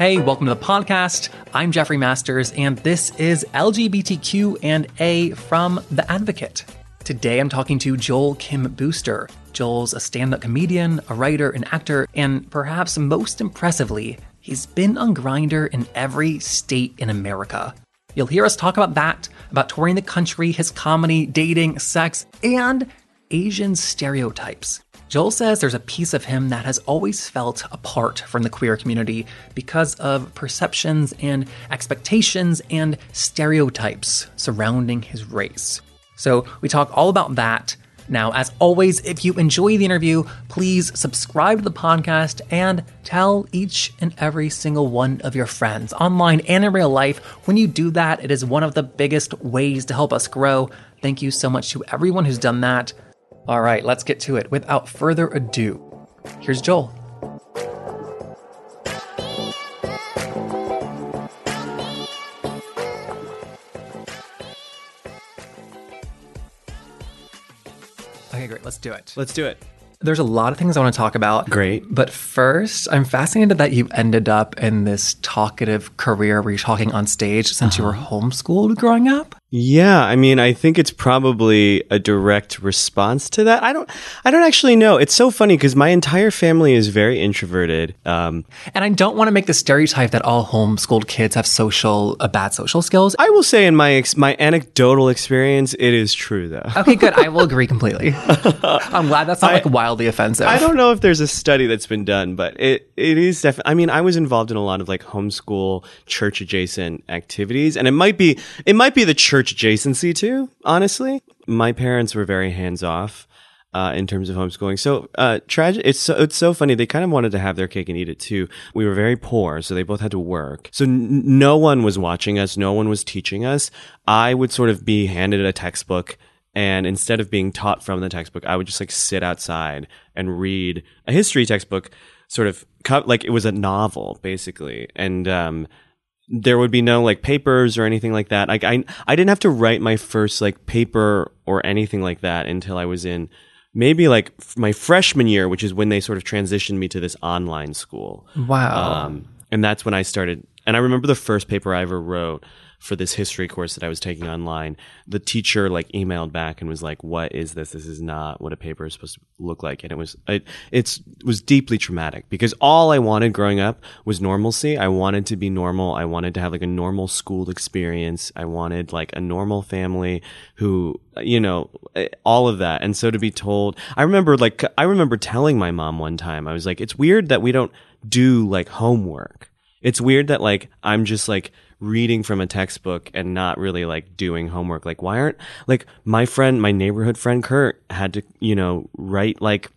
Hey, welcome to the podcast. I'm Jeffrey Masters, and this is LGBTQ and A from The Advocate. Today I'm talking to Joel Kim Booster. Joel's a stand up comedian, a writer, an actor, and perhaps most impressively, he's been on Grindr in every state in America. You'll hear us talk about that, about touring the country, his comedy, dating, sex, and Asian stereotypes. Joel says there's a piece of him that has always felt apart from the queer community because of perceptions and expectations and stereotypes surrounding his race. So we talk all about that. Now, as always, if you enjoy the interview, please subscribe to the podcast and tell each and every single one of your friends, online and in real life. When you do that, it is one of the biggest ways to help us grow. Thank you so much to everyone who's done that. All right, let's get to it. Without further ado, here's Joel. Okay, great. Let's do it. Let's do it. There's a lot of things I want to talk about. Great. But first, I'm fascinated that you ended up in this talkative career where you're talking on stage since you were uh-huh. homeschooled growing up. Yeah, I mean, I think it's probably a direct response to that. I don't, I don't actually know. It's so funny because my entire family is very introverted. Um, And I don't want to make the stereotype that all homeschooled kids have social, uh, bad social skills. I will say, in my ex- my anecdotal experience, it is true though. Okay, good. I will agree completely. I'm glad that's not like wildly offensive. I don't know if there's a study that's been done, but it it is definitely. I mean, I was involved in a lot of like homeschool church adjacent activities, and it might be it might be the church adjacency too. Honestly, my parents were very hands off. Uh, in terms of homeschooling, so uh, tragic. It's so it's so funny. They kind of wanted to have their cake and eat it too. We were very poor, so they both had to work. So n- no one was watching us. No one was teaching us. I would sort of be handed a textbook and instead of being taught from the textbook, I would just like sit outside and read a history textbook, sort of cut like it was a novel basically. And um, there would be no like papers or anything like that. Like I, I didn't have to write my first like paper or anything like that until I was in maybe like f- my freshman year, which is when they sort of transitioned me to this online school. Wow. Um, and that's when I started. And I remember the first paper I ever wrote for this history course that I was taking online. The teacher like emailed back and was like, "What is this? This is not what a paper is supposed to look like." And it was it it's it was deeply traumatic because all I wanted growing up was normalcy. I wanted to be normal. I wanted to have like a normal school experience. I wanted like a normal family who you know eh, all of that. And so to be told, I remember like I remember telling my mom one time, I was like, "It's weird that we don't do like homework." It's weird that like I'm just like reading from a textbook and not really like doing homework. Like why aren't like my friend, my neighborhood friend Kurt had to, you know, write like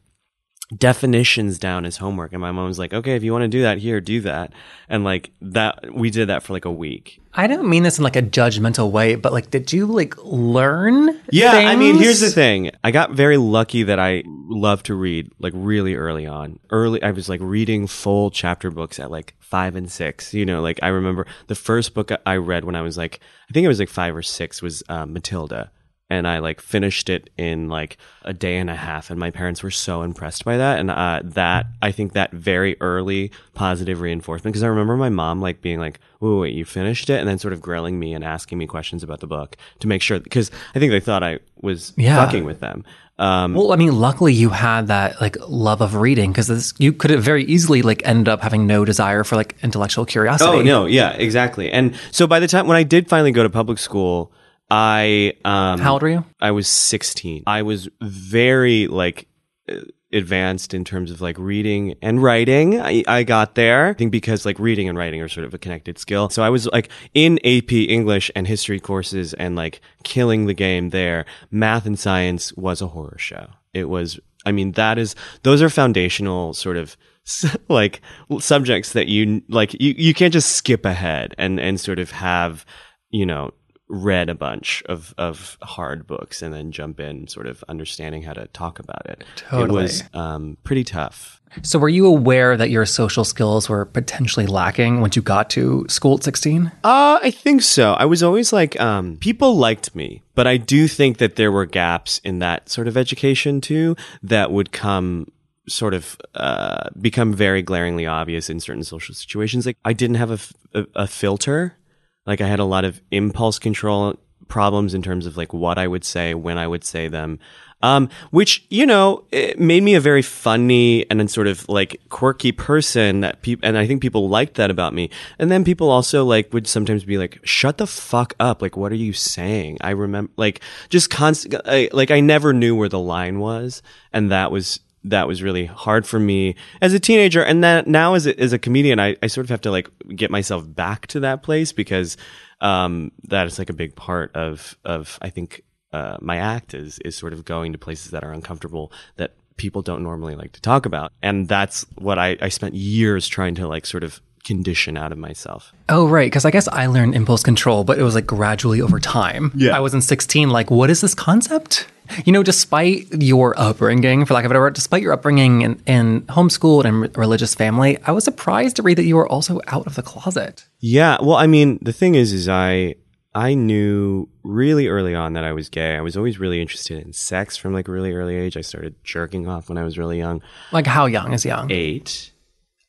definitions down as homework. And my mom was like okay if you want to do that here do that. And like that we did that for like a week. I don't mean this in like a judgmental way, but like, did you like learn? yeah i mean here's the thing. I got very lucky that i love to read like really early on. Early i was like reading full chapter books at like five and six. You know like i remember the first book i read when i was like i think it was like five or six was uh, matilda and I like finished it in like a day and a half, and my parents were so impressed by that. And uh, that I think that very early positive reinforcement because I remember my mom like being like, "Wait, wait, you finished it?" and then sort of grilling me and asking me questions about the book to make sure because I think they thought I was Yeah. fucking with them. Um, Well, I mean, luckily you had that like love of reading because you could have very easily like ended up having no desire for like intellectual curiosity. Oh no, yeah, exactly. And so by the time when I did finally go to public school, I um How old were you? I was 16. I was very like uh, advanced in terms of like reading and writing. I, I got there. I think because like reading and writing are sort of a connected skill. So I was like in AP English and history courses and like killing the game there. Math and science was a horror show. It was, I mean, that is, those are foundational sort of like subjects that you like, you, you can't just skip ahead and, and sort of have, you know, read a bunch of, of hard books and then jump in sort of understanding how to talk about it. Totally. It was um, pretty tough. So, were you aware that your social skills were potentially lacking once you got to school at 16? Uh, I think so. I was always like, um, people liked me, but I do think that there were gaps in that sort of education too that would come sort of uh, become very glaringly obvious in certain social situations. Like I didn't have a, f- a- a filter. Like I had a lot of impulse control problems in terms of like what I would say, when I would say them. Um, which, you know, made me a very funny and then sort of like quirky person that people, and I think people liked that about me. And then people also like would sometimes be like, shut the fuck up. Like, what are you saying? I remember like just constant, like I never knew where the line was. And that was, that was really hard for me as a teenager. And then now as a, as a comedian, I, I sort of have to like get myself back to that place because, um, that is like a big part of, of, I think, uh, my act is is sort of going to places that are uncomfortable that people don't normally like to talk about, and that's what I, I spent years trying to like sort of condition out of myself. Oh, right. Because I guess I learned impulse control, but it was like gradually over time. Yeah. I was in 16, like, what is this concept? You know, despite your upbringing, for lack of a better word, despite your upbringing in, in homeschooled and re- religious family, I was surprised to read that you were also out of the closet. Yeah, well, I mean, the thing is, is I I knew really early on that I was gay. I was always really interested in sex from like a really early age. I started jerking off when I was really young, Like, how young is young? eight.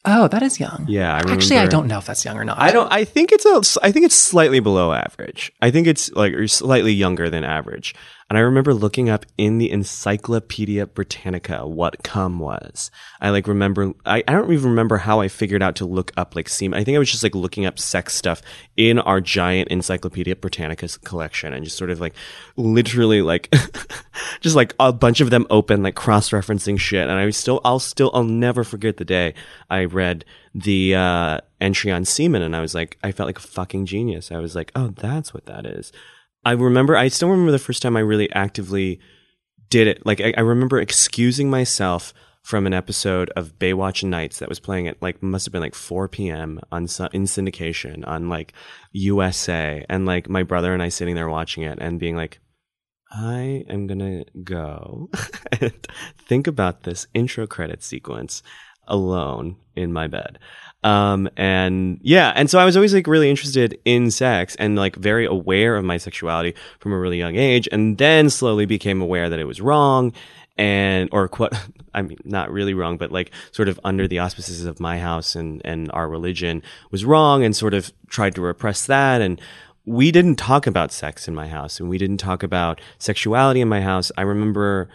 Oh, that is young. Yeah, I Actually, I don't know if that's young or not. I don't. I think it's a. I think it's slightly below average. I think it's like or slightly younger than average. And I remember looking up in the Encyclopedia Britannica what cum was. I like remember. I, I don't even remember how I figured out to look up like semen. I think I was just like looking up sex stuff in our giant Encyclopedia Britannica collection and just sort of like literally like just like a bunch of them open like cross referencing shit. And I still. I'll still. I'll never forget the day I read the uh, entry on semen, and I was like, I felt like a fucking genius. I was like, oh, that's what that is. I remember, I still remember the first time I really actively did it. Like, I, I remember excusing myself from an episode of Baywatch Nights that was playing at like must have been like 4 p.m. on in syndication on like USA, and like my brother and I sitting there watching it and being like, I am gonna go and think about this intro credit sequence alone in my bed. Um, and yeah, and so I was always like really interested in sex and like very aware of my sexuality from a really young age, and then slowly became aware that it was wrong and or what I mean not really wrong but like sort of under the auspices of my house and and our religion was wrong and sort of tried to repress that and we didn't talk about sex in my house and we didn't talk about sexuality in my house. I remember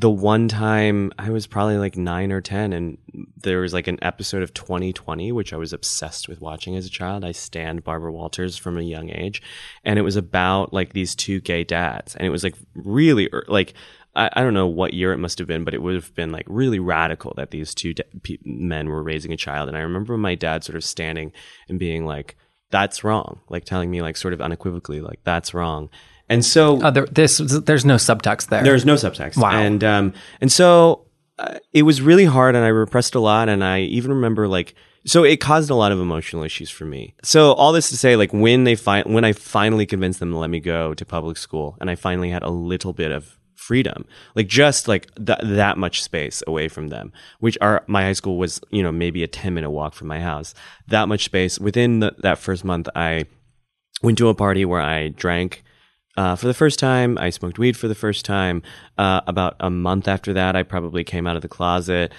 the one time I was probably like nine or 10, and there was like an episode of 2020, which I was obsessed with watching as a child. I stand Barbara Walters from a young age, and it was about like these two gay dads. And it was like really, like, I, I don't know what year it must have been, but it would have been like really radical that these two da- pe- men were raising a child. And I remember my dad sort of standing and being like, that's wrong, like telling me like sort of unequivocally, like, that's wrong. And so Uh, there, this, there's no subtext there. there's no subtext. Wow. And um, and so uh, it was really hard, and I repressed a lot. And I even remember like so it caused a lot of emotional issues for me. So all this to say, like when they fi- when I finally convinced them to let me go to public school, and I finally had a little bit of freedom, like just like th- that much space away from them, which our my high school was you know maybe a ten minute walk from my house. That much space within the, that first month, I went to a party where I drank uh, for the first time. I smoked weed for the first time. Uh, about a month after that, I probably came out of the closet.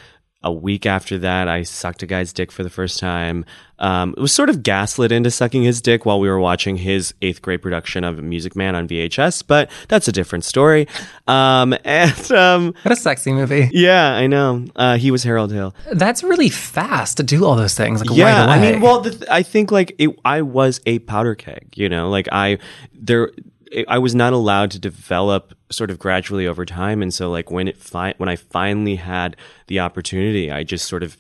A week after that, I sucked a guy's dick for the first time. Um, it was sort of gaslit into sucking his dick while we were watching his eighth grade production of Music Man on VHS, but that's a different story. Um, and um, What a sexy movie. yeah, I know. Uh, he was Harold Hill. That's really fast to do all those things. Like yeah right away. i mean well the th- i think like it, i was a powder keg you know like i there i was not allowed to develop sort of gradually over time. And so like when it fi- when i finally had the opportunity i just sort of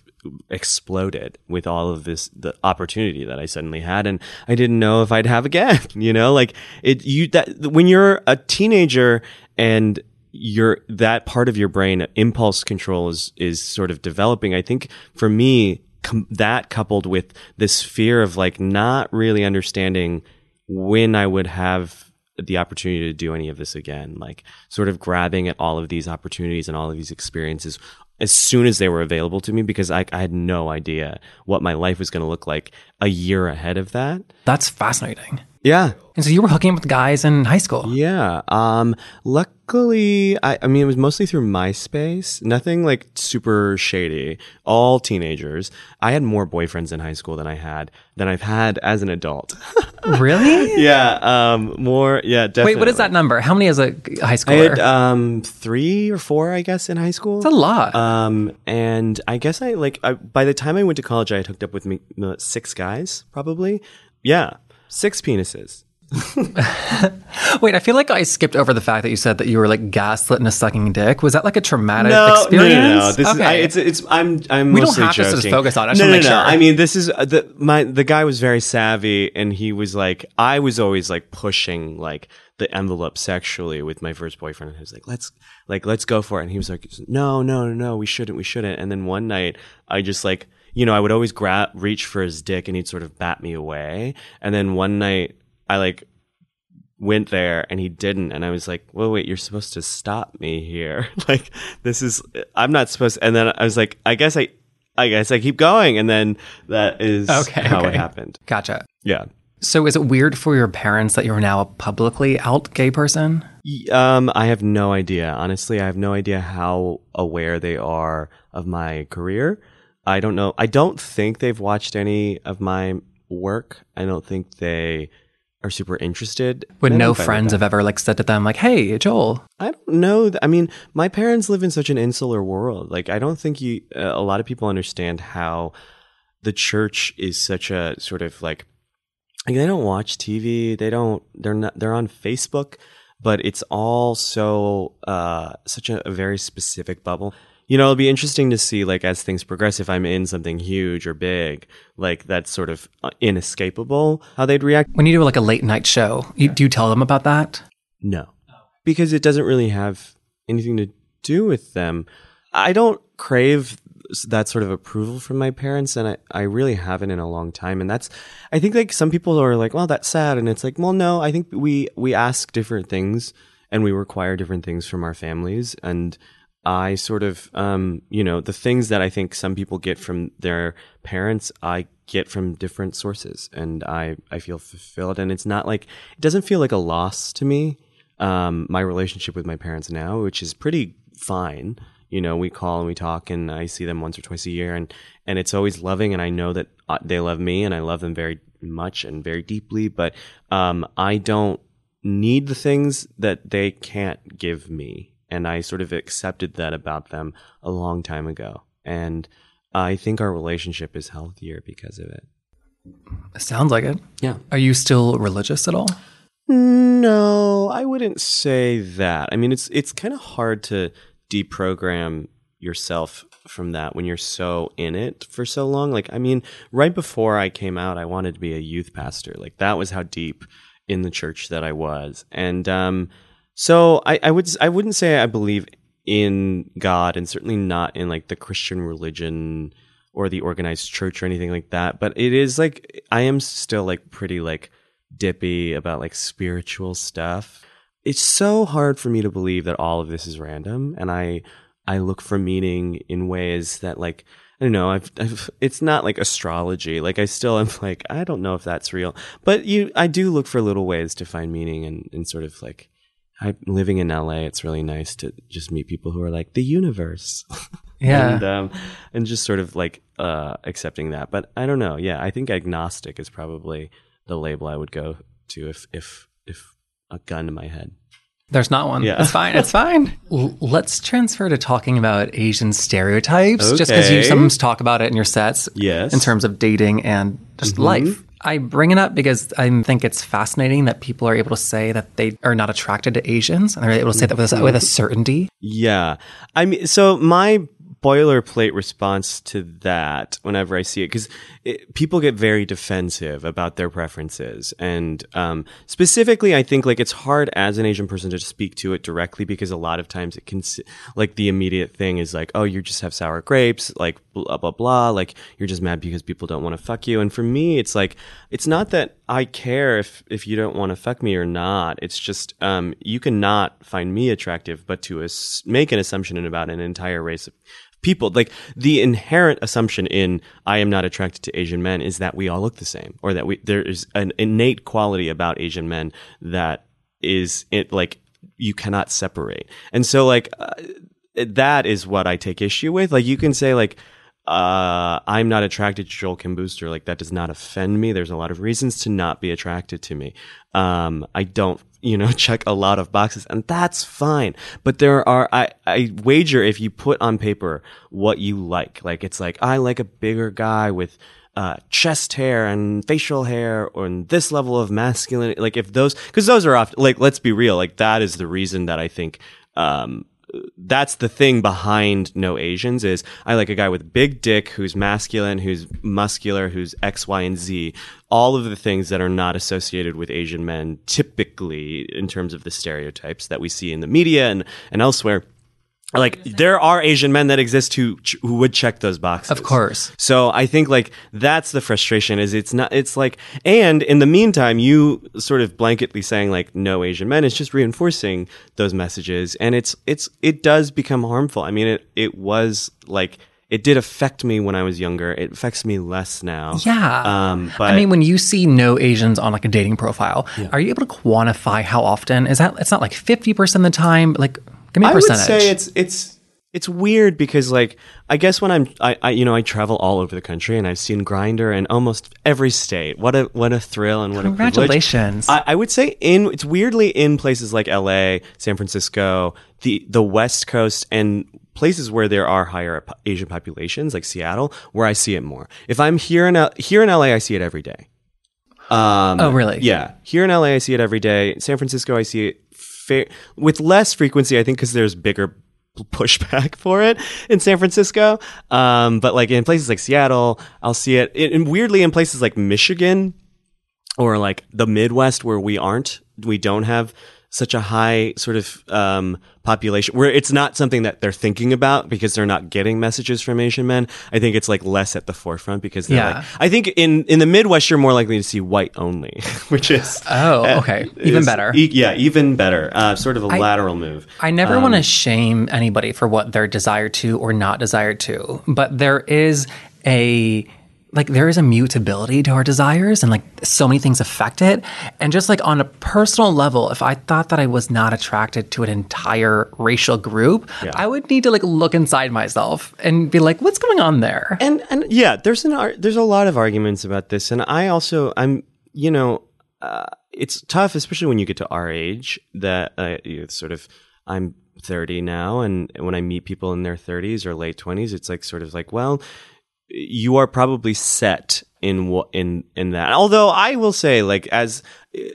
exploded with all of this the opportunity that i suddenly had. And i didn't know if i'd have again you know? Like it you that when you're a teenager and your that part of your brain impulse control is is sort of developing i think for me com- that coupled with this fear of like not really understanding when i would have the opportunity to do any of this again like sort of grabbing at all of these opportunities and all of these experiences as soon as they were available to me because i, I had no idea what my life was going to look like a year ahead of that That's fascinating. Yeah. And so you were hooking up with guys in high school. Yeah. Um, luckily, I, I mean, it was mostly through MySpace. Nothing like super shady. All teenagers. I had more boyfriends in high school than I had than I've had as an adult. really? yeah. Um, more. Yeah. Definitely. Wait, what is that number? How many as a high I had um three or four, I guess, in high school. That's a lot. Um, and I guess I like I, by the time I went to college, I had hooked up with me, uh, six guys, probably. Yeah, six penises. Wait, I feel like I skipped over the fact that you said that you were like gaslit and a sucking dick. Was that like a traumatic No, no, experience? no, no. This is I, it's it's I'm I'm We don't have to just joking. focus on it. I no, no, no. sure. I mean, this is uh, the my the guy was very savvy, and he was like, I was always like pushing like the envelope sexually with my first boyfriend, and he was like, let's like let's go for it, and he was like, no, no, no, no, we shouldn't, we shouldn't. And then one night, I just like you know, I would always grab reach for his dick, and he'd sort of bat me away, and then one night, I like went there and he didn't. And i was like well wait you're supposed to stop me here. Like this is i'm not supposed and then i was like i guess i i guess i keep going. And then that is Okay, how it happened. Gotcha. yeah. So is it weird for your parents that you're now a publicly out gay person? Um i have no idea. Honestly i have no idea how aware they are of my career i don't know i don't think they've watched any of my work i don't think they are super interested Would no I'm fine with friends have ever like said to them like, "Hey, Joel, I don't know. I mean, my parents live in such an insular world. Like, I don't think you, uh, a lot of people understand how the church is such a sort of like, like they don't watch TV. They don't. They're not. They're on Facebook, but it's all so uh, such a, a very specific bubble. You know, it'll be interesting to see like as things progress. If I'm in something huge or big, like that's sort of uh, inescapable, how they'd react. when you do like a late night show, you, do you tell them about that?" No, because it doesn't really have anything to do with them. I don't crave that sort of approval from my parents, and I, I really haven't in a long time. And that's, I think like some people are like, well, that's sad, and it's like, well, no, I think we we ask different things and we require different things from our families, and I sort of, um, you know, the things that I think some people get from their parents, I get from different sources, and I I feel fulfilled, and it's not like it doesn't feel like a loss to me um, my relationship with my parents now, which is pretty fine. You know, we call and we talk, and I see them once or twice a year, and and it's always loving, and I know that uh, they love me, and I love them very much and very deeply. But um, I don't need the things that they can't give me, and I sort of accepted that about them a long time ago, and I think our relationship is healthier because of it. Sounds like it. Yeah. Are you still religious at all? No, I wouldn't say that. I mean, it's it's kind of hard to deprogram yourself from that when you're so in it for so long. Like, I mean, right before I came out, I wanted to be a youth pastor. Like, that was how deep in the church that I was, and um, so I, I would I wouldn't say I believe in God, and certainly not in like the Christian religion or the organized church or anything like that. But it is like I am still like pretty like dippy about like spiritual stuff. It's so hard for me to believe that all of this is random, and I I look for meaning in ways that like I don't know. I've, I've it's not like astrology. Like I still am like I don't know if that's real, but you I do look for little ways to find meaning and and sort of like. I living in LA, it's really nice to just meet people who are like the universe. Yeah. and um, and just sort of like uh, accepting that. But I don't know. Yeah, I think agnostic is probably the label I would go to if if if a gun to my head. There's not one. Yeah. It's fine. It's fine. L- let's transfer to talking about Asian stereotypes, just because you sometimes talk about it in your sets. Yes. Mm-hmm. In terms of dating and just life. I bring it up because I think it's fascinating that people are able to say that they are not attracted to Asians, and they're able to say that with a, with a mm-hmm. certainty. Yeah, I mean, so my boilerplate response to that whenever I see it, because people get very defensive about their preferences. And um, specifically, I think like it's hard as an Asian person to speak to it directly because a lot of times it can, like, the immediate thing is like, oh, you just have sour grapes, like, blah, blah, blah. Like, you're just mad because people don't want to fuck you. And for me, it's like, it's not that I care if, if you don't want to fuck me or not. It's just, um, you cannot find me attractive, but to as- make an assumption about an entire race of people. Like the inherent assumption in I am not attracted to Asian men is that we all look the same or that we, there is an innate quality about Asian men that is it like you cannot separate. And so like uh, that is what I take issue with. Like you can say like uh, I'm not attracted to Joel Kim Booster. Like that does not offend me. There's a lot of reasons to not be attracted to me. Um, I don't, you know, check a lot of boxes and that's fine. But there are, I, I wager if you put on paper what you like, like it's like, I like a bigger guy with, uh, chest hair and facial hair or this level of masculinity. Like if those, cause those are often, like, let's be real. Like that is the reason that I think, um, that's the thing behind no Asians is I like a guy with big dick who's masculine, who's muscular, who's X, Y, and Z. All of the things that are not associated with Asian men typically in terms of the stereotypes that we see in the media and, and elsewhere like there are Asian men that exist who who would check those boxes. Of course. So I think like that's the frustration is it's not it's like and in the meantime you sort of blanketly saying like no Asian men is just reinforcing those messages and it's it's it does become harmful. I mean it it was like it did affect me when I was younger. It affects me less now. Yeah. Um, but I mean, when you see no Asians on like a dating profile, are you able to quantify how often? Is that, it's not like 50% of the time? Like, give me a I would say it's it's it's weird because like I guess when I'm I, I you know I travel all over the country and I've seen Grindr in almost every state. What a what a thrill and what a. Congratulations. I, I would say in it's weirdly in places like L.A., San Francisco, the the West Coast, and places where there are higher Asian populations like Seattle, where I see it more. If I'm here in L- here in L.A., I see it every day. Um, Oh, really? Yeah. Here in LA, I see it every day. San Francisco, I see it with less frequency, I think, because there's bigger pushback for it in San Francisco. Um, but like in places like Seattle, I'll see it. And and weirdly, in places like Michigan or like the Midwest, where we aren't, we don't have such a high sort of um, population where it's not something that they're thinking about because they're not getting messages from Asian men. I think it's like less at the forefront because they're Yeah. like, I think in in the Midwest you're more likely to see white only, which is Oh, uh, okay. Even is- better. e- yeah, even better. Uh, sort of a lateral move. I never Um, want to shame anybody for what they're desired to or not desired to, but there is a like there is a mutability to our desires and like so many things affect it and just like on a personal level if i thought that i was not attracted to an entire racial group i would need to like look inside myself and be like what's going on there and and yeah, there's an ar- there's a lot of arguments about this, and I also I'm you know uh, it's tough, especially when you get to our age. That uh, you sort of I'm 30 now, and when I meet people in their 30s or late 20s, it's like sort of like well. You are probably set in what in in that. Although I will say, like as eh,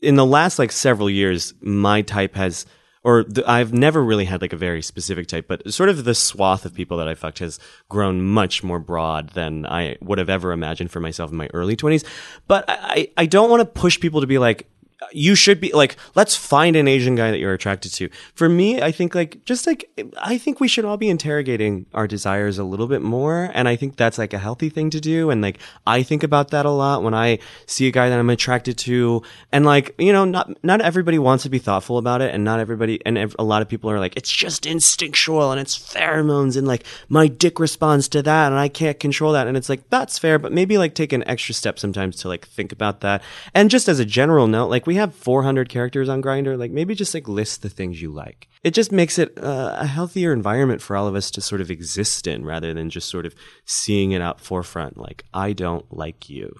in the last like several years, my type has, or the, I've never really had like a very specific type, but sort of the swath of people that I fucked has grown much more broad than I would have ever imagined for myself in my early twenties. But I, I I don't want to push people to be like, you should be like, let's find an Asian guy that you're attracted to. For me, I think like, just like, I think we should all be interrogating our desires a little bit more. And I think that's like a healthy thing to do. And like, I think about that a lot when I see a guy that I'm attracted to. And like, you know, not, not everybody wants to be thoughtful about it. And not everybody, and a lot of people are like, it's just instinctual and it's pheromones and like my dick responds to that and I can't control that. And it's like, that's fair, but maybe like take an extra step sometimes to like think about that. And just as a general note, like we have 400 characters on Grindr, like maybe just like list the things you like. It just makes it uh, a healthier environment for all of us to sort of exist in rather than just sort of seeing it out forefront. Like, I don't like you.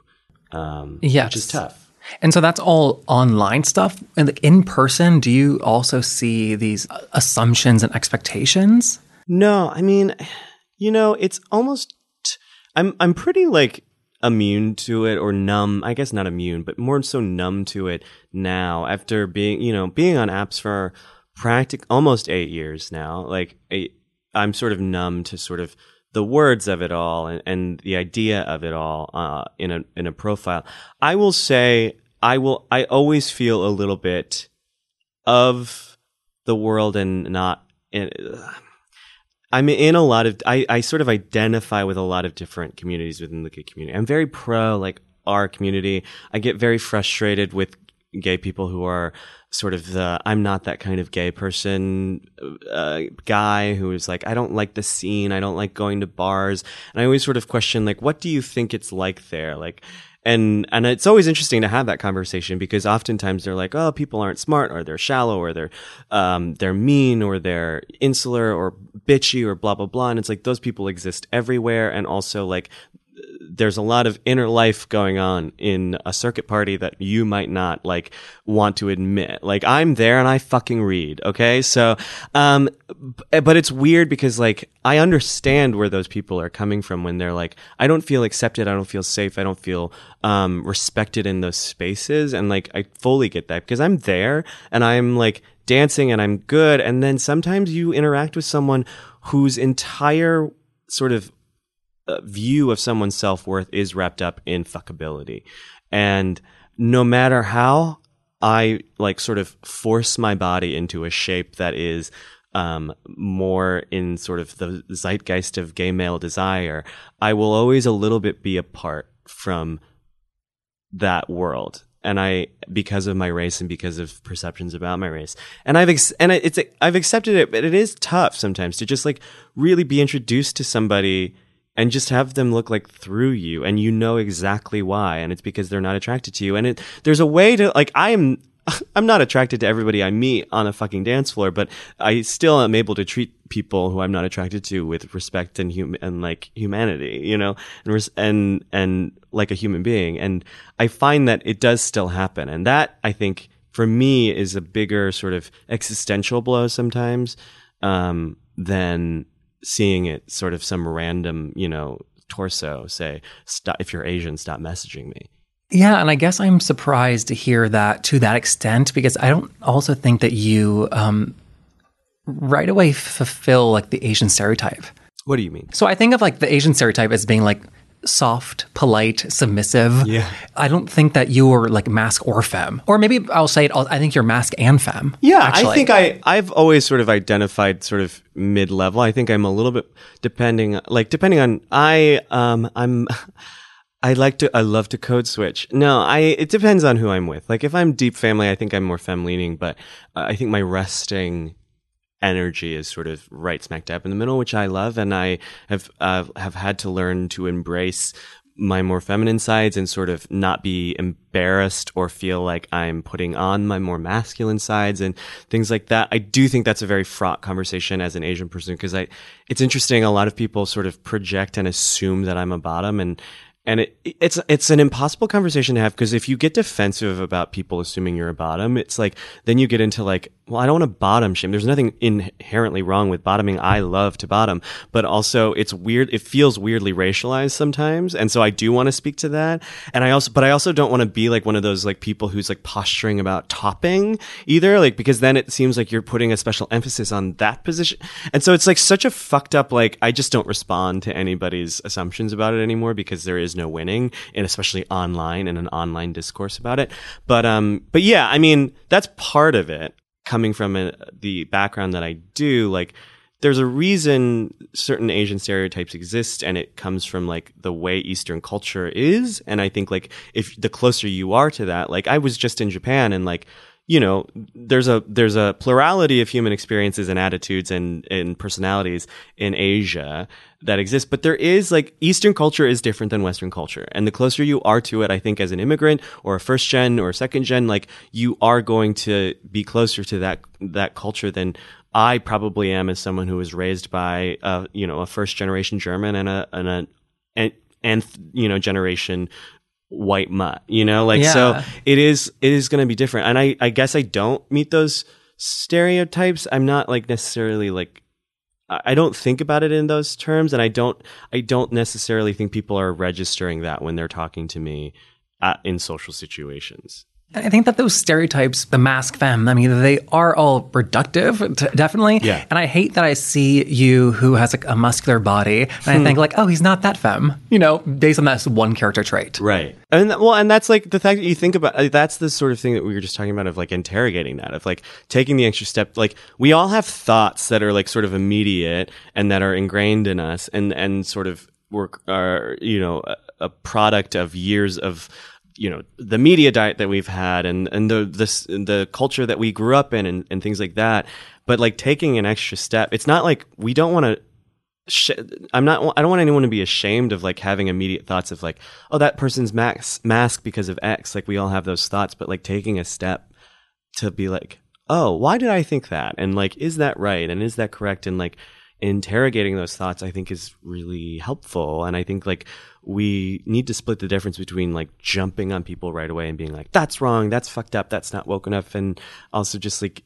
Um, Yes. Which is tough. And so that's all online stuff. And like in person, do you also see these uh, assumptions and expectations? No, I mean, you know, it's almost I'm I'm pretty like immune to it or numb. I guess not immune, but more so numb to it now after being, you know, being on apps for practic almost 8 years now. Like i I'm sort of numb to sort of the words of it all and, and the idea of it all uh, in a in a profile. I will say I will I always feel a little bit of the world and not in, I'm in a lot of I, I sort of identify with a lot of different communities within the gay community. I'm very pro like our community. I get very frustrated with gay people who are sort of the I'm not that kind of gay person uh, guy who is like I don't like the scene, I don't like going to bars, and I always sort of question like what do you think it's like there, like. And and it's always interesting to have that conversation because oftentimes they're like, oh, people aren't smart, or they're shallow, or they're um, they're mean, or they're insular, or bitchy, or blah blah blah. And it's like those people exist everywhere, and also like there's a lot of inner life going on in a circuit party that you might not like want to admit. Like I'm there and I fucking read. Okay. So, um, but it's weird because like I understand where those people are coming from when they're like, I don't feel accepted. I don't feel safe. I don't feel, um, respected in those spaces. And like, I fully get that because I'm there and I'm like dancing and I'm good. And then sometimes you interact with someone whose entire sort of view of someone's self worth is wrapped up in fuckability. And no matter how I like sort of force my body into a shape that is um, more in sort of the zeitgeist of gay male desire, I will always a little bit be apart from that world. And I, because of my race and because of perceptions about my race, and I've ex- and it's I've accepted it, but it is tough sometimes to just like really be introduced to somebody and just have them look like through you and you know exactly why and it's because they're not attracted to you and it there's a way to like I am I'm not attracted to everybody I meet on a fucking dance floor, but I still am able to treat people who I'm not attracted to with respect and hum- and like humanity, you know, and res- and and like a human being. And I find that it does still happen, and that I think for me is a bigger sort of existential blow sometimes um, than seeing it sort of some random, you know, torso say, stop, if you're Asian, stop messaging me. Yeah, and I guess I'm surprised to hear that to that extent because I don't also think that you um, right away fulfill like the Asian stereotype. What do you mean? So I think of like the Asian stereotype as being like soft, polite, submissive. Yeah. I don't think that you are like masc or femme. Or maybe I'll say it, I think you're masc and femme. Yeah, actually. I think I, I've always sort of identified sort of mid level. I think I'm a little bit depending, like depending on, I, um, I'm, I like to, I love to code switch. No, I, it depends on who I'm with. Like if I'm deep family, I think I'm more femme leaning, but uh, I think my resting energy is sort of right smack dab in the middle, which I love, and I have uh, have had to learn to embrace my more feminine sides and sort of not be embarrassed or feel like I'm putting on my more masculine sides and things like that. I do think that's a very fraught conversation as an Asian person because I, it's interesting. A lot of people sort of project and assume that I'm a bottom and, and it, it's it's an impossible conversation to have because if you get defensive about people assuming you're a bottom, it's like then you get into like, well, I don't want to bottom shame. There's nothing inherently wrong with bottoming. I love to bottom, but also it's weird. It feels weirdly racialized sometimes, and so I do want to speak to that. And I also, but I also don't want to be like one of those like people who's like posturing about topping either, like because then it seems like you're putting a special emphasis on that position, and so it's like such a fucked up. Like I just don't respond to anybody's assumptions about it anymore because there is no winning, and especially online and an online discourse about it. But um, but yeah, I mean that's part of it. Coming from a, the background that I do, like there's a reason certain Asian stereotypes exist, and it comes from like the way Eastern culture is. And I think like if the closer you are to that, like I was just in Japan, and like you know, there's a there's a plurality of human experiences and attitudes and and personalities in Asia that exist, but there is like Eastern culture is different than Western culture, and the closer you are to it, I think as an immigrant or a first gen or a second gen, like you are going to be closer to that that culture than I probably am as someone who was raised by a you know a first generation German and a and a and, and you know generation white mutt, you know? Like, Yeah. so it is, it is going to be different. And I, I guess I don't meet those stereotypes. I'm not like necessarily like, I don't think about it in those terms. And I don't, I don't necessarily think people are registering that when they're talking to me at, in social situations. I think that those stereotypes, the masc femme, I mean, they are all reductive, t- definitely. Yeah. And I hate that I see you who has like a muscular body, and Hmm. I think like, oh, he's not that femme, you know, based on that one character trait. Right. And well, and that's like the fact that you think about uh, that's the sort of thing that we were just talking about of like interrogating that of like taking the extra step. Like we all have thoughts that are like sort of immediate and that are ingrained in us and and sort of work are you know a, a product of years of you know the media diet that we've had and and the this the culture that we grew up in and, and things like that. But like taking an extra step it's not like we don't want to i'm not i don't want anyone to be ashamed of like having immediate thoughts of like oh that person's max masc because of x. Like we all have those thoughts. But like taking a step to be like oh why did i think that? And like is that right? And is that correct? And like interrogating those thoughts i think is really helpful. And i think like we need to split the difference between like jumping on people right away and being like that's wrong that's fucked up that's not woke enough and also just like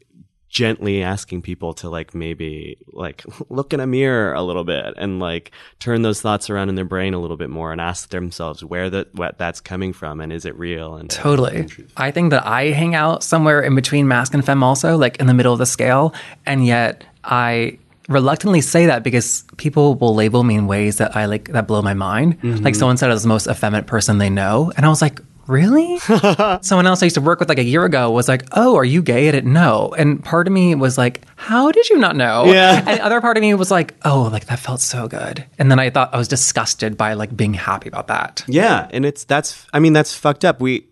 gently asking people to like maybe like look in a mirror a little bit and like turn those thoughts around in their brain a little bit more and ask themselves where that what that's coming from and is it real and Totally. I think that I hang out somewhere in between masc and femme also, like in the middle of the scale. And yet I reluctantly say that because people will label me in ways that I like that blow my mind. Like someone said I was the most effeminate person they know. And I was like, Really? Someone else I used to work with like a year ago was like, "Oh, are you gay?" I didn't know, and part of me was like, "How did you not know?" Yeah. and the other part of me was like, "Oh, like that felt so good," and then I thought I was disgusted by like being happy about that. Yeah, and it's that's I mean that's fucked up. We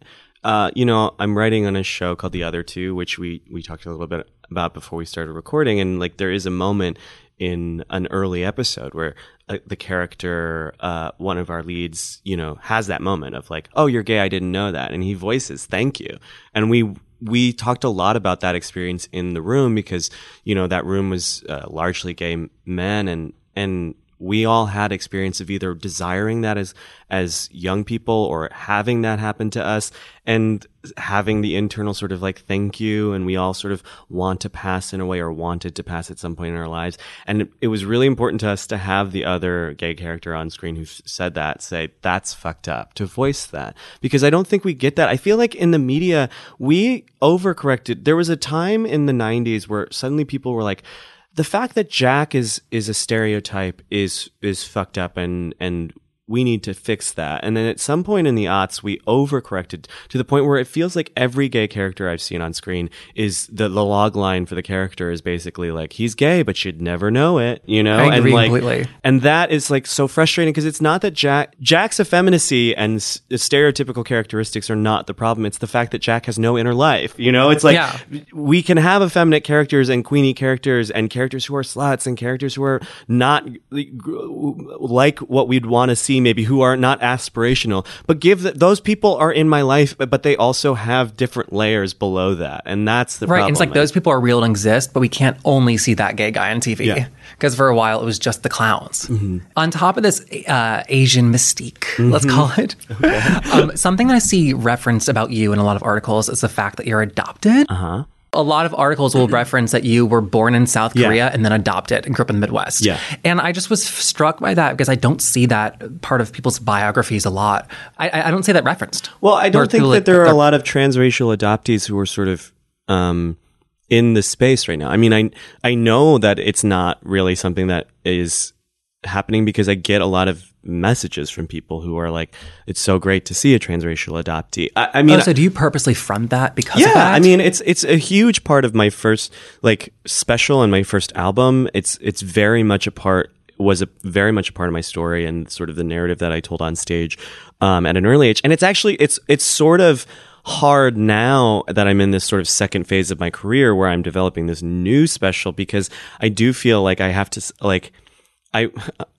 uh you know, I'm writing on a show called The Other Two, which we we talked a little bit about before we started recording and like there is a moment in an early episode where uh, the character uh one of our leads, you know, has that moment of like, "Oh, you're gay. I didn't know that." And he voices, "Thank you." And we we talked a lot about that experience in the room because you know that room was uh, largely gay men and and we all had experience of either desiring that as as young people or having that happen to us and having the internal sort of like thank you and we all sort of want to pass in a way or wanted to pass at some point in our lives. And it, it was really important to us to have the other gay character on screen who said that say that's fucked up to voice that. Because i don't think we get that. I feel like in the media we overcorrected. There was a time in the 90s where suddenly people were like the fact that Jack is is a stereotype is is fucked up and and we need to fix that. And then at some point in the aughts, we overcorrected to the point where it feels like every gay character I've seen on screen is the, the log line for the character is basically like, he's gay, but you'd never know it, you know? And like, completely. and that is like so frustrating because it's not that Jack, Jack's effeminacy and s- stereotypical characteristics are not the problem. It's the fact that Jack has no inner life, you know? It's like, Yeah. we can have effeminate characters and queenie characters and characters who are sluts and characters who are not like what we'd want to see maybe who are not aspirational but give that those people are in my life but, but they also have different layers below that and that's the Right. problem it's like those people are real and exist, but we can't only see that gay guy on TV. Yeah. Because for a while it was just the clowns. On top of this uh, Asian mystique, let's call it, um, something that I see referenced about you in a lot of articles is the fact that you're adopted. Uh-huh. A lot of articles will reference that you were born in South Yeah. Korea and then adopted and grew up in the Midwest. Yeah. And I just was struck by that because I don't see that part of people's biographies a lot. I, I I don't see that referenced. Well, I don't think that like- there are a lot of transracial adoptees who are sort of um, in the space right now. I mean, I I know that it's not really something that is happening because I get a lot of messages from people who are like, "It's so great to see a transracial adoptee." I, I mean, Oh, so do you purposely front that because of yeah, that? I mean it's it's a huge part of my first like special and my first album. It's it's very much a part was a very much a part of my story and sort of the narrative that I told on stage um, at an early age. And it's actually it's it's sort of hard now that I'm in this sort of second phase of my career where I'm developing this new special because I do feel like I have to like I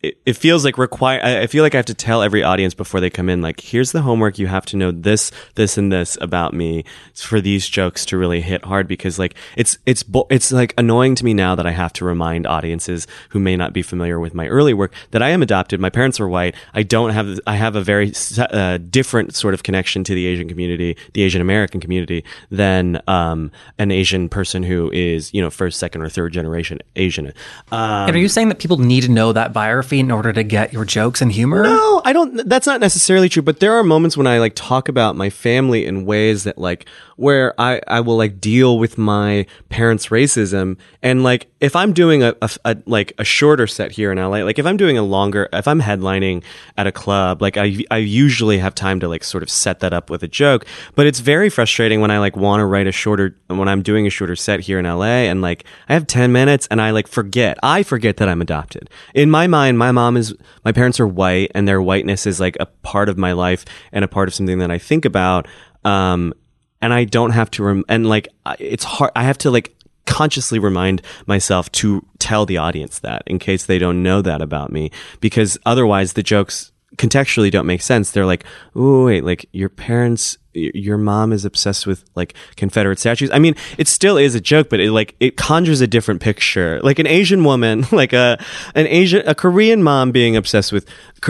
it, it feels like require I I feel like I have to tell every audience before they come in like here's the homework. You have to know this this and this about me for these jokes to really hit hard because like it's it's it's like annoying to me now that I have to remind audiences who may not be familiar with my early work that I am adopted. My parents are white. I don't have I have a very uh, different sort of connection to the Asian community the Asian American community than um, an Asian person who is you know first second or third generation Asian. Um, And are you saying that people need to know that biography in order to get your jokes and humor? No, I don't. That's not necessarily true. But there are moments when I like talk about my family in ways that like where I I will like deal with my parents' racism and like if I'm doing a, a, a like a shorter set here in LA, like if I'm doing a longer, if I'm headlining at a club, like I I usually have time to like sort of set that up with a joke. But it's very frustrating when I like want to write a shorter when I'm doing a shorter set here in LA and like I have ten minutes and I like forget I forget that I'm adopted. In my mind, my mom is, my parents are white and their whiteness is like a part of my life and a part of something that I think about. Um, and I don't have to, rem- and like, it's hard, I have to like consciously remind myself to tell the audience that in case they don't know that about me because otherwise the jokes contextually don't make sense. They're like, oh wait, like your parents, your mom is obsessed with like Confederate statues. I mean, it still is a joke, but it like it conjures a different picture. Like an Asian woman, like a an Asian, a Korean mom being obsessed with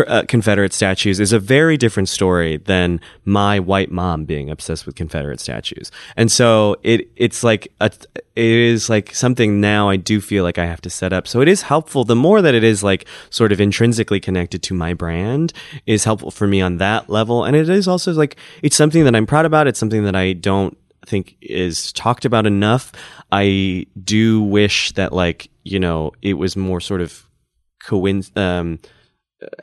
uh, Confederate statues is a very different story than my white mom being obsessed with Confederate statues. And so it it's like a it is like something now I do feel like I have to set up. So it is helpful. The more that it is like sort of intrinsically connected to my brand is helpful for me on that level. And it is also like, it's something that I'm proud about. It's something that I don't think is talked about enough. I do wish that like, you know, it was more sort of coinc- um,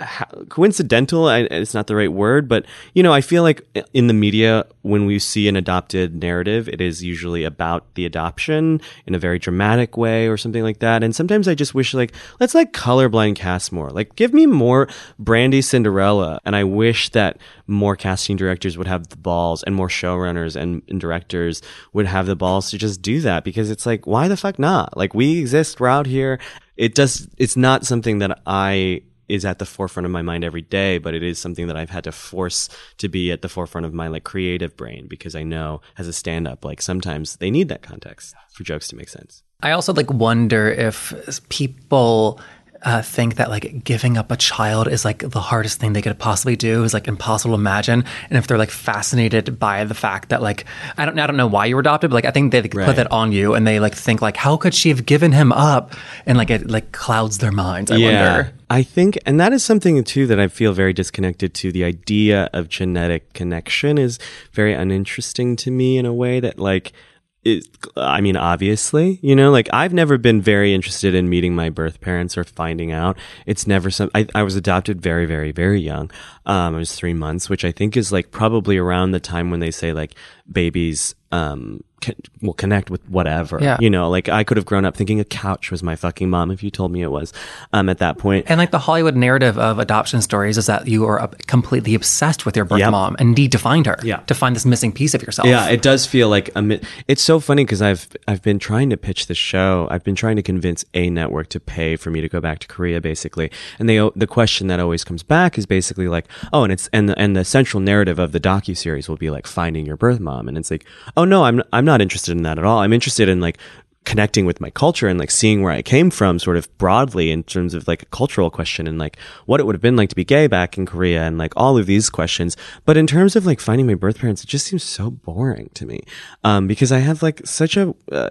ha- coincidental I, it's not the right word but you know i feel like in the media when we see an adopted narrative it is usually about the adoption in a very dramatic way or something like that. And sometimes i just wish like let's like colorblind cast more. Like give me more brandy cinderella and i wish that more casting directors would have the balls and more showrunners and, and directors would have the balls to just do that because it's like why the fuck not? Like we exist we're out here. It does it's not something that i is at the forefront of my mind every day, but it is something that I've had to force to be at the forefront of my like creative brain because I know as a stand up, like sometimes they need that context for jokes to make sense. I also like wonder if people uh, think that like giving up a child is like the hardest thing they could possibly do is like impossible to imagine and if they're like fascinated by the fact that like I don't I don't know why you were adopted but like I think they like, Right. put that on you and they like think like how could she have given him up and like it like clouds their minds I wonder I think, and that is something too that I feel very disconnected to. The idea of genetic connection is very uninteresting to me in a way that, like, it, I mean, obviously, you know, like I've never been very interested in meeting my birth parents or finding out. It's never some. I, I was adopted very, very, very young. Um, I was three months, which I think is like probably around the time when they say like babies um can, will connect with whatever. Yeah. You know, like I could have grown up thinking a couch was my fucking mom if you told me it was. Um, at that point, and like the Hollywood narrative of adoption stories is that you are completely obsessed with your birth Yep. mom and need to find her Yeah. to find this missing piece of yourself Yeah, it does feel like a mi- it's so funny because I've I've been trying to pitch the show. I've been trying to convince a network to pay for me to go back to Korea, basically. And they the question that always comes back is basically like, oh, and it's and the and the central narrative of the docu series will be like finding your birth mom, and it's like, oh no, I'm I'm not interested in that at all. I'm interested in like connecting with my culture and like seeing where I came from sort of broadly in terms of like a cultural question and like what it would have been like to be gay back in Korea and like all of these questions. But in terms of like finding my birth parents, it just seems so boring to me. Um, because I have like such a uh,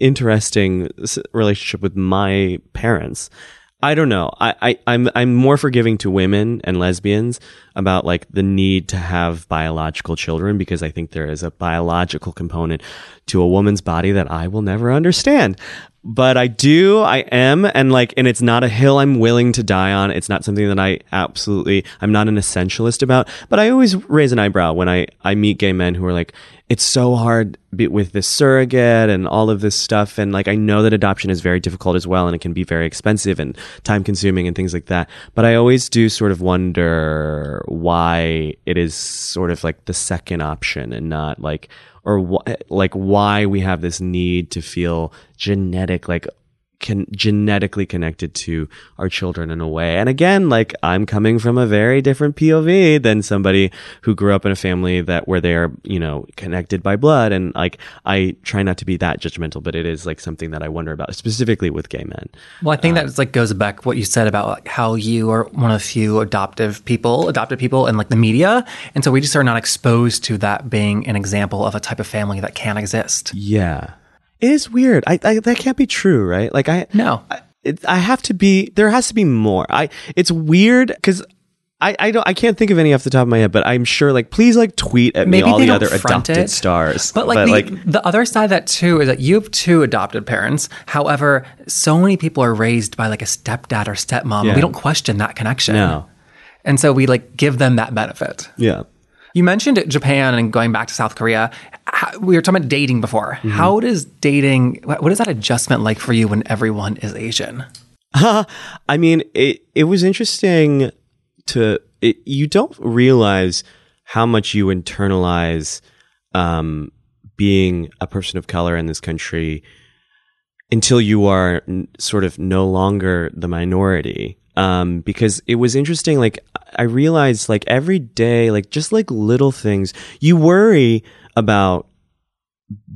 interesting relationship with my parents. I don't know. I, I, I'm, I'm more forgiving to women and lesbians about like the need to have biological children because I think there is a biological component to a woman's body that I will never understand. But I do, I am, and like, and it's not a hill I'm willing to die on. It's not something that I absolutely, I'm not an essentialist about, but I always raise an eyebrow when I, I meet gay men who are like, it's so hard with this surrogate and all of this stuff. And like, I know that adoption is very difficult as well, and it can be very expensive and time consuming and things like that. But I always do sort of wonder why it is sort of like the second option and not like, or wh- like why we have this need to feel genetic, like can genetically connected to our children in a way. And again, like I'm coming from a very different POV than somebody who grew up in a family that where they are, you know, connected by blood. And like I try not to be that judgmental, but it is like something that I wonder about specifically with gay men. Well, I think that um, like goes back what you said about like how you are one of the few adoptive people, adopted people in like the media, and so we just are not exposed to that being an example of a type of family that can exist. Yeah. It is weird. I, I that can't be true, right? Like I No. I, it, I have to be there has to be more. I it's weird cuz I, I don't I can't think of any off the top of my head, but I'm sure like please like tweet at Maybe me all the other adopted it, stars. But like, the, the other side of that too is that you have two adopted parents. However, so many people are raised by like a stepdad or stepmom. Yeah. We don't question that connection. No. And so we like give them that benefit. yeah. You mentioned Japan and going back to South Korea. How, we were talking about dating before. Mm-hmm. How does dating, what is that adjustment like for you when everyone is Asian? I mean, it it was interesting to it, you don't realize how much you internalize um, being a person of color in this country until you are n- sort of no longer the minority. Um, because it was interesting. Like I realized, like every day, like just like little things, you worry about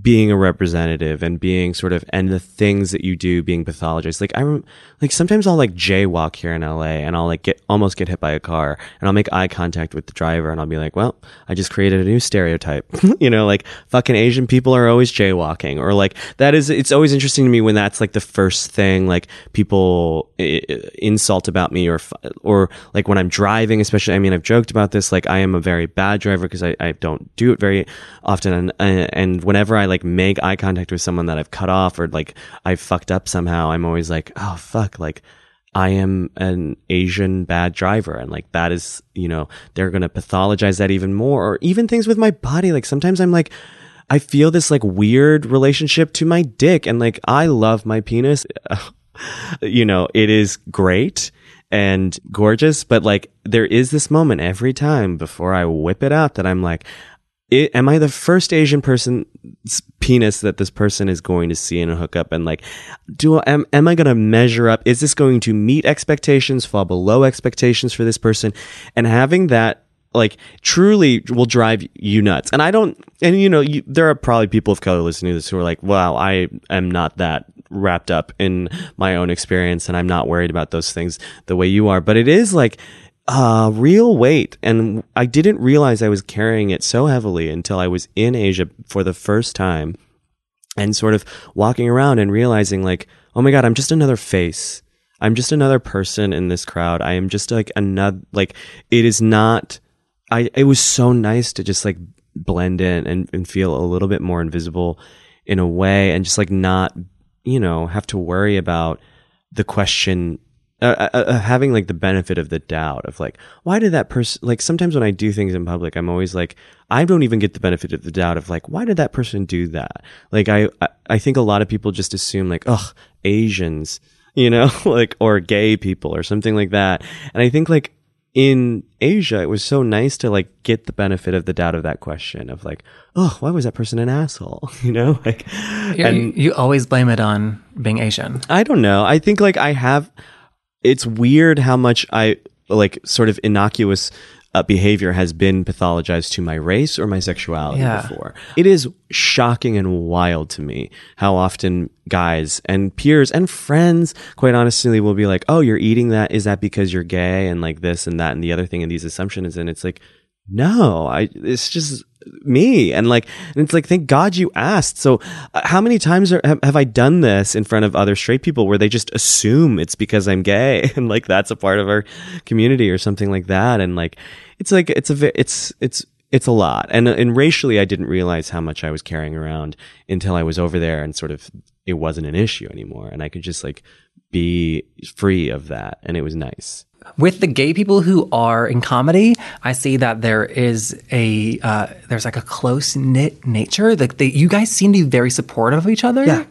being a representative and being sort of and the things that you do being pathologized. Like i rem- like sometimes i'll like jaywalk here in la and i'll like get almost get hit by a car and i'll make eye contact with the driver and i'll be like well i just created a new stereotype. You know like fucking asian people are always jaywalking or like that is it's always interesting to me when that's like the first thing like people I- insult about me or or like when i'm driving especially i mean i've joked about this like i am a very bad driver because I, I don't do it very often and and whenever i like make eye contact with someone that I've cut off or like I've fucked up somehow, I'm always like, oh fuck, like I am an Asian bad driver. And like that is, you know, they're going to pathologize that even more or even things with my body. Like sometimes I'm like, I feel this like weird relationship to my dick and like I love my penis. you know, it is great and gorgeous, but like there is this moment every time before I whip it out that I'm like, it, am I the first Asian person penis that this person is going to see in a hookup? And like, do am am I going to measure up? Is this going to meet expectations, fall below expectations for this person? And having that like truly will drive you nuts. And I don't, and you know, you, there are probably people of color listening to this who are like, wow, I am not that wrapped up in my own experience and I'm not worried about those things the way you are. But it is like, uh, real weight. And I didn't realize I was carrying it so heavily until I was in Asia for the first time and sort of walking around and realizing like, oh my God, I'm just another face. I'm just another person in this crowd. I am just like another, like, it is not, I, it was so nice to just like blend in and, and feel a little bit more invisible in a way and just like not, you know, have to worry about the question uh, uh, uh, having like the benefit of the doubt of like why did that person like sometimes when i do things in public i'm always like i don't even get the benefit of the doubt of like why did that person do that? Like i i think a lot of people just assume like ugh asians you know like or gay people or something like that. And i think like in asia it was so nice to like get the benefit of the doubt of that question of like oh why was that person an asshole? You know like and you always blame it on being asian. I don't know. I think like i have it's weird how much I like sort of innocuous uh, behavior has been pathologized to my race or my sexuality yeah. before. It is shocking and wild to me how often guys and peers and friends, quite honestly, will be like, "Oh, you're eating that? Is that because you're gay?" And like this and that and the other thing and these assumptions. And it's like, no, I. It's just me. And like and it's like thank god you asked. So uh, how many times are, have, have, i done this in front of other straight people where they just assume it's because i'm gay? And like that's a part of our community or something like that. And like it's like it's a it's it's it's a lot. And and racially i didn't realize how much i was carrying around until i was over there and sort of it wasn't an issue anymore. And i could just like be free of that. And it was nice with the gay people who are in comedy, I see that there is a uh, there's like a close knit nature. Like they, you guys seem to be very supportive of each other. Yeah.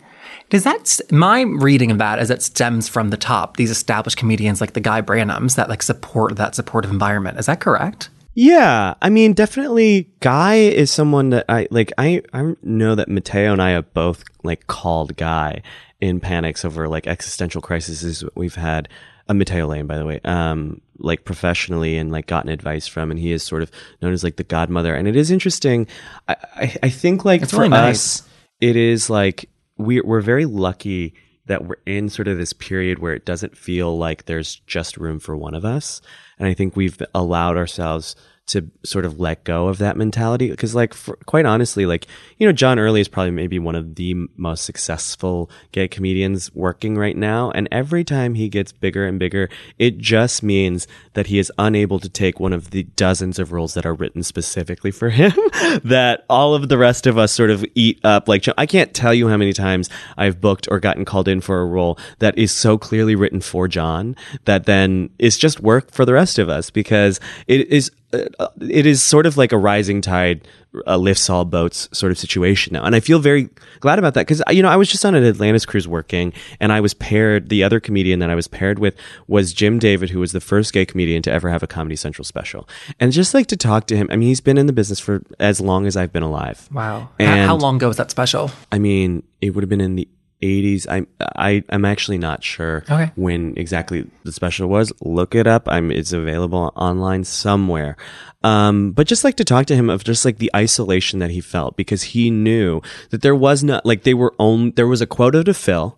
Does that my reading of that is that stems from the top? These established comedians like the Guy Branums that like support that supportive environment. Is that correct? Yeah, I mean, definitely. Guy is someone that I like. I I know that Mateo and I have both like called Guy in panics over like existential crises we've had uh, Mateo Lane, by the way, um, like professionally and like gotten advice from, and he is sort of known as like the godmother. And it is interesting. I, I, I think like it's for really us, nice. it is like we're, we're very lucky that we're in sort of this period where it doesn't feel like there's just room for one of us. And I think we've allowed ourselves to sort of let go of that mentality. Because like for, quite honestly like you know john early is probably maybe one of the most successful gay comedians working right now. And every time he gets bigger and bigger it just means that he is unable to take one of the dozens of roles that are written specifically for him that all of the rest of us sort of eat up. Like i can't tell you how many times i've booked or gotten called in for a role that is so clearly written for john that then is just work for the rest of us because it is it is sort of like a rising tide uh, lifts all boats sort of situation now. And I feel very glad about that because, you know, I was just on an Atlantis cruise working and I was paired, the other comedian that I was paired with was Jim David, who was the first gay comedian to ever have a Comedy Central special. And just like to talk to him, I mean, he's been in the business for as long as I've been alive. Wow. And- how, how long ago was that special? I mean, it would have been in the 80s. I'm I I'm actually not sure Okay. when exactly the special was. Look it up. I'm it's available online somewhere. Um, but just like to talk to him of just like the isolation that he felt because he knew that there was not like they were on there was a quota to fill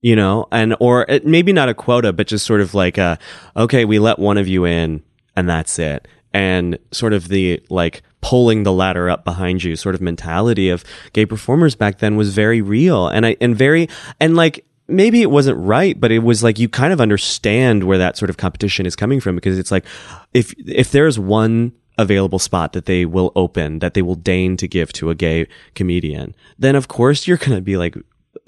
you know, and or it, maybe not a quota, but just sort of like a okay, we let one of you in, and that's it, and sort of the like pulling the ladder up behind you sort of mentality of gay performers back then was very real, and I and very and like maybe it wasn't right, but it was like you kind of understand where that sort of competition is coming from because it's like if if there's one available spot that they will open that they will deign to give to a gay comedian, then of course you're going to be like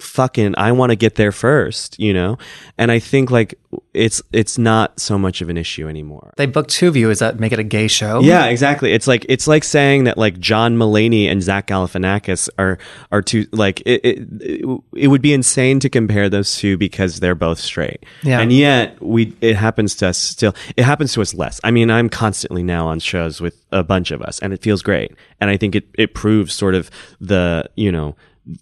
fucking I want to get there first, you know? And I think like it's it's not so much of an issue anymore. They booked two of you. Is that make it a gay show? Yeah, exactly. It's like it's like saying that like John Mulaney and Zach Galifianakis are are two like it, it it would be insane to compare those two because they're both straight. Yeah. And yet we it happens to us still. It happens to us less. I mean, I'm constantly now on shows with a bunch of us and it feels great. And I think it it proves sort of the, you know,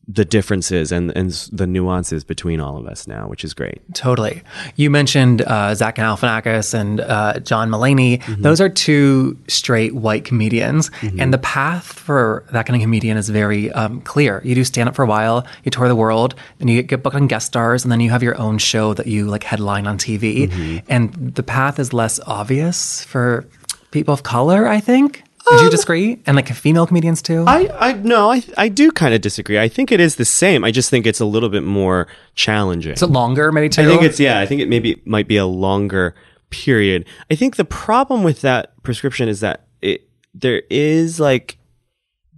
the differences and, and the nuances between all of us now, which is great. Totally. You mentioned uh, Zach Galifianakis and uh, John Mulaney. Mm-hmm. Those are two straight white comedians, and the path for that kind of comedian is very um, clear. You do stand up for a while, you tour the world, and you get booked on guest stars, and then you have your own show that you like headline on TV. Mm-hmm. And the path is less obvious for people of color. I think. Would you disagree? And like female comedians too. Um, I, I no, I, I do kind of disagree. I think it is the same. I just think it's a little bit more challenging. is it longer, maybe too? I think it's yeah. I think it maybe might be a longer period. I think the problem with that prescription is that it there is like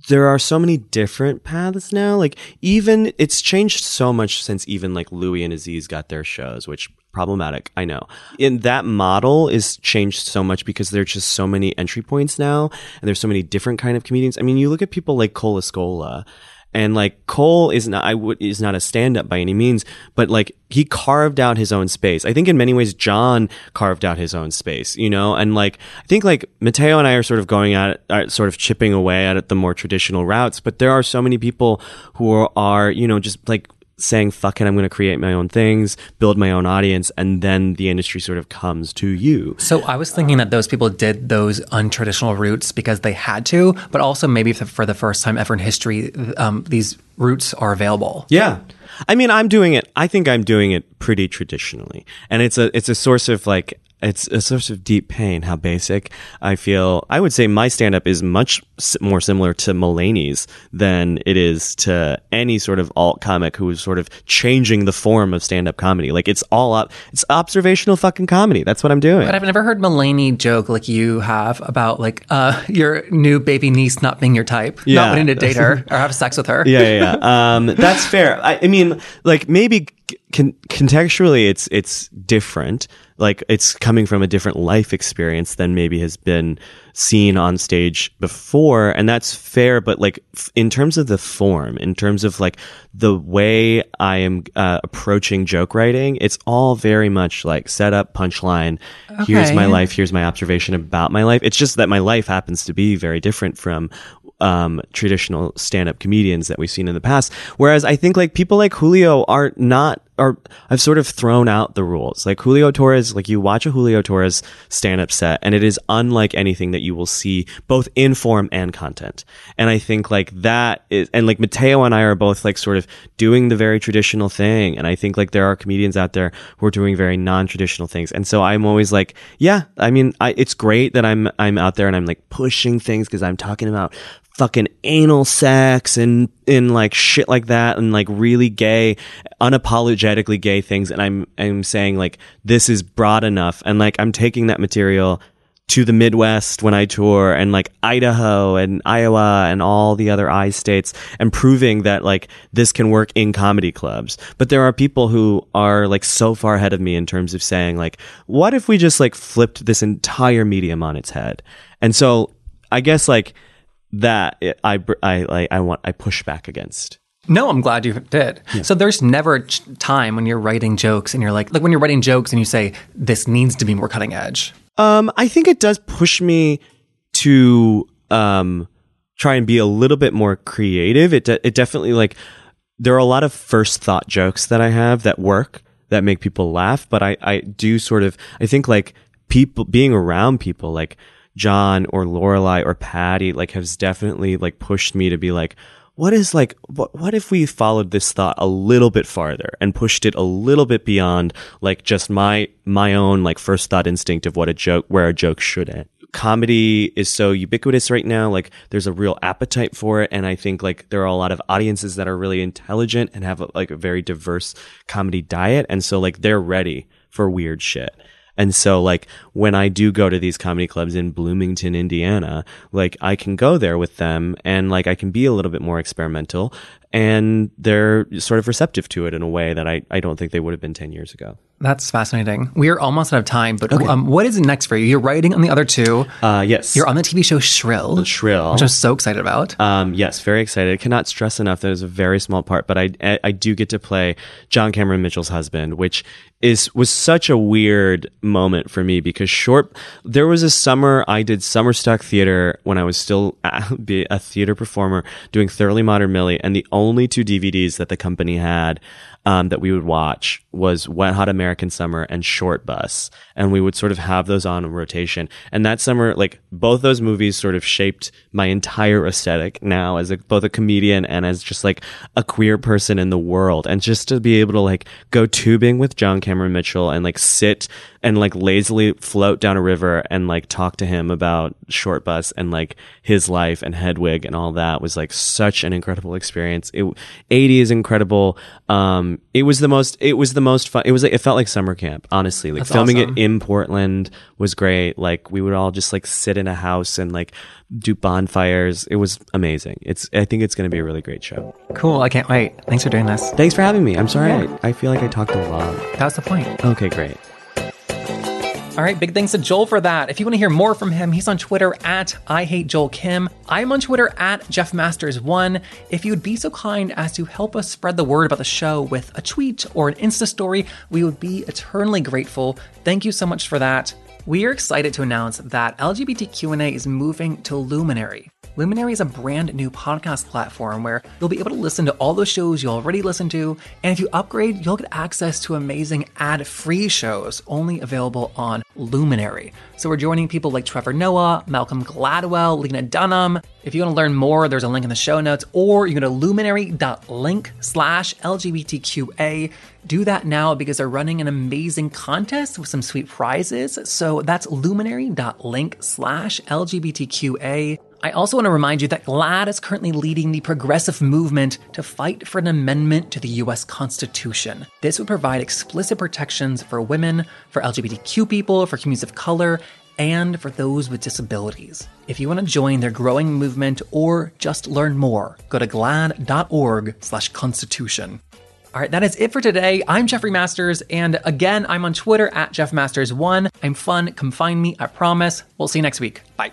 there are so many different paths now. Like even it's changed so much since even like Louis and Aziz got their shows, which problematic. I know. And that model is changed so much because there's just so many entry points now and there's so many different kind of comedians. I mean, you look at people like Cole Escola and like Cole is not, I would, is not a stand up by any means, but like he carved out his own space. I think in many ways, John carved out his own space, you know, and like, I think like Mateo and I are sort of going at it, are sort of chipping away at it, the more traditional routes, but there are so many people who are, are you know, just like, saying fuck it i'm going to create my own things build my own audience and then the industry sort of comes to you So I was thinking that those people did those untraditional routes because they had to, but also maybe for- the first time ever in history, um, these routes are available. Yeah. I mean, I'm doing it. I think I'm doing it pretty traditionally, and it's a it's a source of like it's a source of deep pain. How basic I feel. I would say my stand up is much more similar to Mulaney's than it is to any sort of alt comic who is sort of changing the form of stand up comedy. Like it's all up. It's observational fucking comedy. That's what I'm doing. But I've never heard Mulaney joke like you have about like uh, your new baby niece not being your type, Yeah. not wanting to date her or have sex with her. yeah, yeah, yeah. Um, that's fair. I, I mean, like maybe con- contextually, it's it's different. Like it's coming from a different life experience than maybe has been seen on stage before, and that's fair. But like f- in terms of the form, in terms of like the way I am uh, approaching joke writing, it's all very much like setup, punchline. Here's my life. Here's my observation about my life. It's just that my life happens to be very different from um, traditional stand-up comedians that we've seen in the past. Whereas I think like people like Julio are not I've sort of thrown out the rules. Like Julio Torres, like you watch a Julio Torres stand-up set, and it is unlike anything that you will see both in form and content. And I think like that is, and like Mateo and I are both like sort of doing the very traditional thing. And I think like there are comedians out there who are doing very non-traditional things. And so I'm always like, yeah, I mean, I, it's great that I'm I'm out there and I'm like pushing things because I'm talking about fucking anal sex and and like shit like that and like really gay unapologetically gay things and I'm I'm saying like this is broad enough and like I'm taking that material to the Midwest when I tour and like Idaho and Iowa and all the other I states and proving that like this can work in comedy clubs. But there are people who are like so far ahead of me in terms of saying like, what if we just like flipped this entire medium on its head? And so I guess like that I, I, I, I want, I push back against. No, I'm glad you did. Yeah. So there's never a time when you're writing jokes and you're like, like when you're writing jokes and you say, this needs to be more cutting edge. Um, I think it does push me to um, try and be a little bit more creative. It de- it definitely like there are a lot of first thought jokes that I have that work that make people laugh, but I I do sort of I think like people being around people like John or Lorelei or Patti like has definitely like pushed me to be like what is like what, what if we followed this thought a little bit farther and pushed it a little bit beyond like just my my own like first thought instinct of what a joke where a joke should end comedy is so ubiquitous right now like there's a real appetite for it and i think like there are a lot of audiences that are really intelligent and have a, like a very diverse comedy diet and so like they're ready for weird shit and so like when I do go to these comedy clubs in Bloomington, Indiana, like I can go there with them and like I can be a little bit more experimental and they're sort of receptive to it in a way that I, I don't think they would have been 10 years ago. That's fascinating. We are almost out of time, but okay. um, what is next for you? You're writing on the other two. Uh, yes. You're on the TV show Shrill. Shrill. Which I'm so excited about. Um, yes, very excited. I cannot stress enough that it was a very small part, but I, I, I do get to play John Cameron Mitchell's husband, which is was such a weird moment for me because short there was a summer I did summer stock theater when I was still a, a theater performer doing Thoroughly Modern Millie and the only two DVDs that the company had um, that we would watch was Wet Hot American Summer and Shortbus. And we would sort of have those on rotation. And that summer, like both those movies sort of shaped my entire aesthetic now as a, both a comedian and as just like a queer person in the world. And just to be able to like go tubing with John Cameron Mitchell and like sit and like lazily float down a river and like talk to him about Shortbus and like his life and Hedwig and all that was like such an incredible experience. It 80 is incredible. Um, it was the most, it was the most fun. It was like, it felt like summer camp, honestly. Like That's filming awesome. it in Portland was great. Like we would all just like sit in a house and like do bonfires. It was amazing. It's, I think it's going to be a really great show. Cool. I can't wait. Thanks for doing this. Thanks for having me. I'm sorry. Yeah. I, I feel like I talked a lot. That's the point. Okay, great. All right, big thanks to Joel for that. If you want to hear more from him, he's on Twitter at I hate Joel Kim. I'm on Twitter at Jeff Masters1. If you would be so kind as to help us spread the word about the show with a tweet or an Insta story, we would be eternally grateful. Thank you so much for that. We are excited to announce that LGBT Q&A is moving to Luminary. Luminary is a brand new podcast platform where you'll be able to listen to all the shows you already listen to, and if you upgrade, you'll get access to amazing ad-free shows only available on Luminary. So we're joining people like Trevor Noah, Malcolm Gladwell, Lena Dunham. If you want to learn more, there's a link in the show notes, or you go to luminary.link slash LGBTQA. Do that now because they're running an amazing contest with some sweet prizes. So that's luminary.link slash LGBTQA. I also want to remind you that GLAAD is currently leading the progressive movement to fight for an amendment to the US Constitution. This would provide explicit protections for women, for LGBTQ people, for communities of color, and for those with disabilities. If you want to join their growing movement or just learn more, go to glaad.org/constitution. All right, that is it for today. I'm Jeffrey Masters, and again, I'm on Twitter at JeffMasters1. I'm fun. Come find me, I promise. We'll see you next week. Bye.